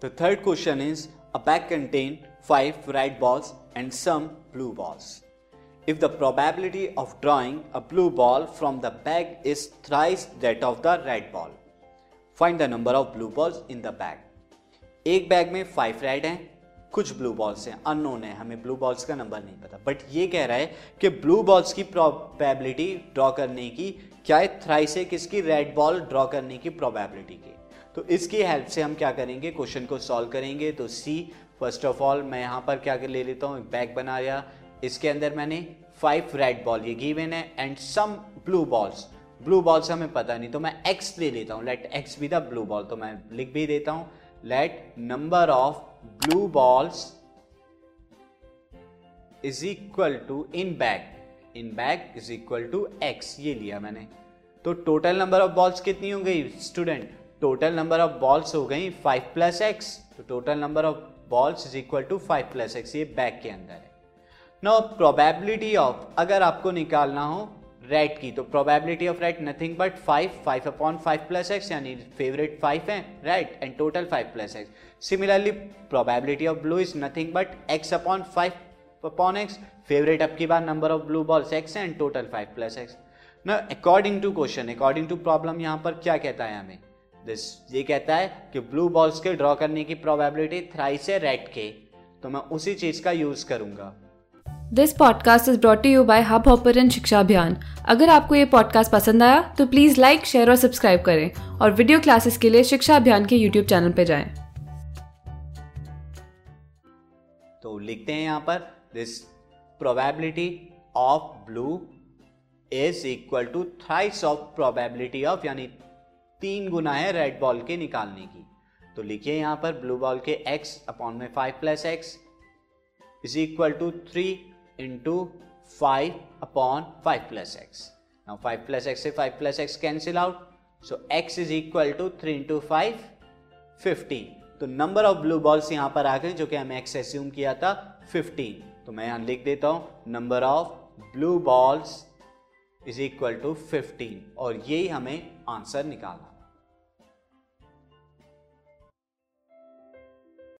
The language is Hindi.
The third question is a bag contains five red balls and some blue balls. If the probability of drawing a blue ball from the bag is thrice that of the red ball, find the number of blue balls in the bag. एक बैग में फाइव रेड हैं कुछ ब्लू बॉल्स हैं अननोन है हमें ब्लू बॉल्स का नंबर नहीं पता बट ये कह रहा है कि ब्लू बॉल्स की प्रोबेबिलिटी ड्रॉ करने की क्या है थ्राइस है किसकी रेड बॉल ड्रॉ करने की प्रोबेबिलिटी की तो इसकी हेल्प से हम क्या करेंगे? क्वेश्चन को सॉल्व करेंगे। तो सी फ़र्स्ट ऑफ़ ऑल मैं यहाँ पर क्या ले लेता हूँ? बैग बना लिया। इसके अंदर मैंने फाइव रेड बॉल ये गिवन है and some blue balls blue balls हमें पता नहीं तो मैं एक्स ले लेता हूँ। Let X be the blue ball तो मैं लिख भी देता हूँ। Let number of blue balls is equal to in bag in bag is equal to X ये लिया मैंने। तो टोटल नंबर ऑफ़ बॉल्स कितनी हो गई student total number of balls हो गई फाइव प्लस एक्स तो total number of balls is equal to five plus x ये बैग के अंदर है। नो प्रोबेबिलिटी ऑफ़ अगर आपको निकालना हो रेड की तो probability of red nothing but five five upon five plus x यानी फेवरेट फाइव है red and total five plus x similarly probability of blue is nothing but x upon five upon x favourite अब की बार number of blue balls x है and total five plus x ना according to question according to problem यहाँ पर क्या कहता है हमें? दिस ये कहता है कि ब्लू बॉल्स के ड्रॉ करने की प्रोबेबिलिटी थ्राइस है रेड के। तो मैं उसी चीज़ का यूज़ करूँगा। This podcast is brought you by hub hopper शिक्षा अभियान अगर आपको ये पॉडकास्ट पसंद आया तो प्लीज़ लाइक शेयर और सब्सक्राइब करें। और वीडियो क्लासेस के लिए शिक्षा अभियान के यूट्यूब चैनल पर जाएँ। तो लिखते हैं यहाँ पर this probability of blue is equal to thrice of probability of यानी तीन गुना है रेड बॉल के निकालने की। तो लिखिए यहाँ पर ब्लू बॉल के x अपॉन में five plus x is equal to three into five upon five plus x now five plus x से five plus x cancel out so x is equal to three into five fifteen तो नंबर ऑफ़ ब्लू बॉल्स यहाँ पर आ गए, जो कि हमें एक्स एस्यूम किया था फिफ्टीन तो मैं यहाँ लिख देता हूँ number of blue balls is equal to fifteen और यही हमें आंसर निकालना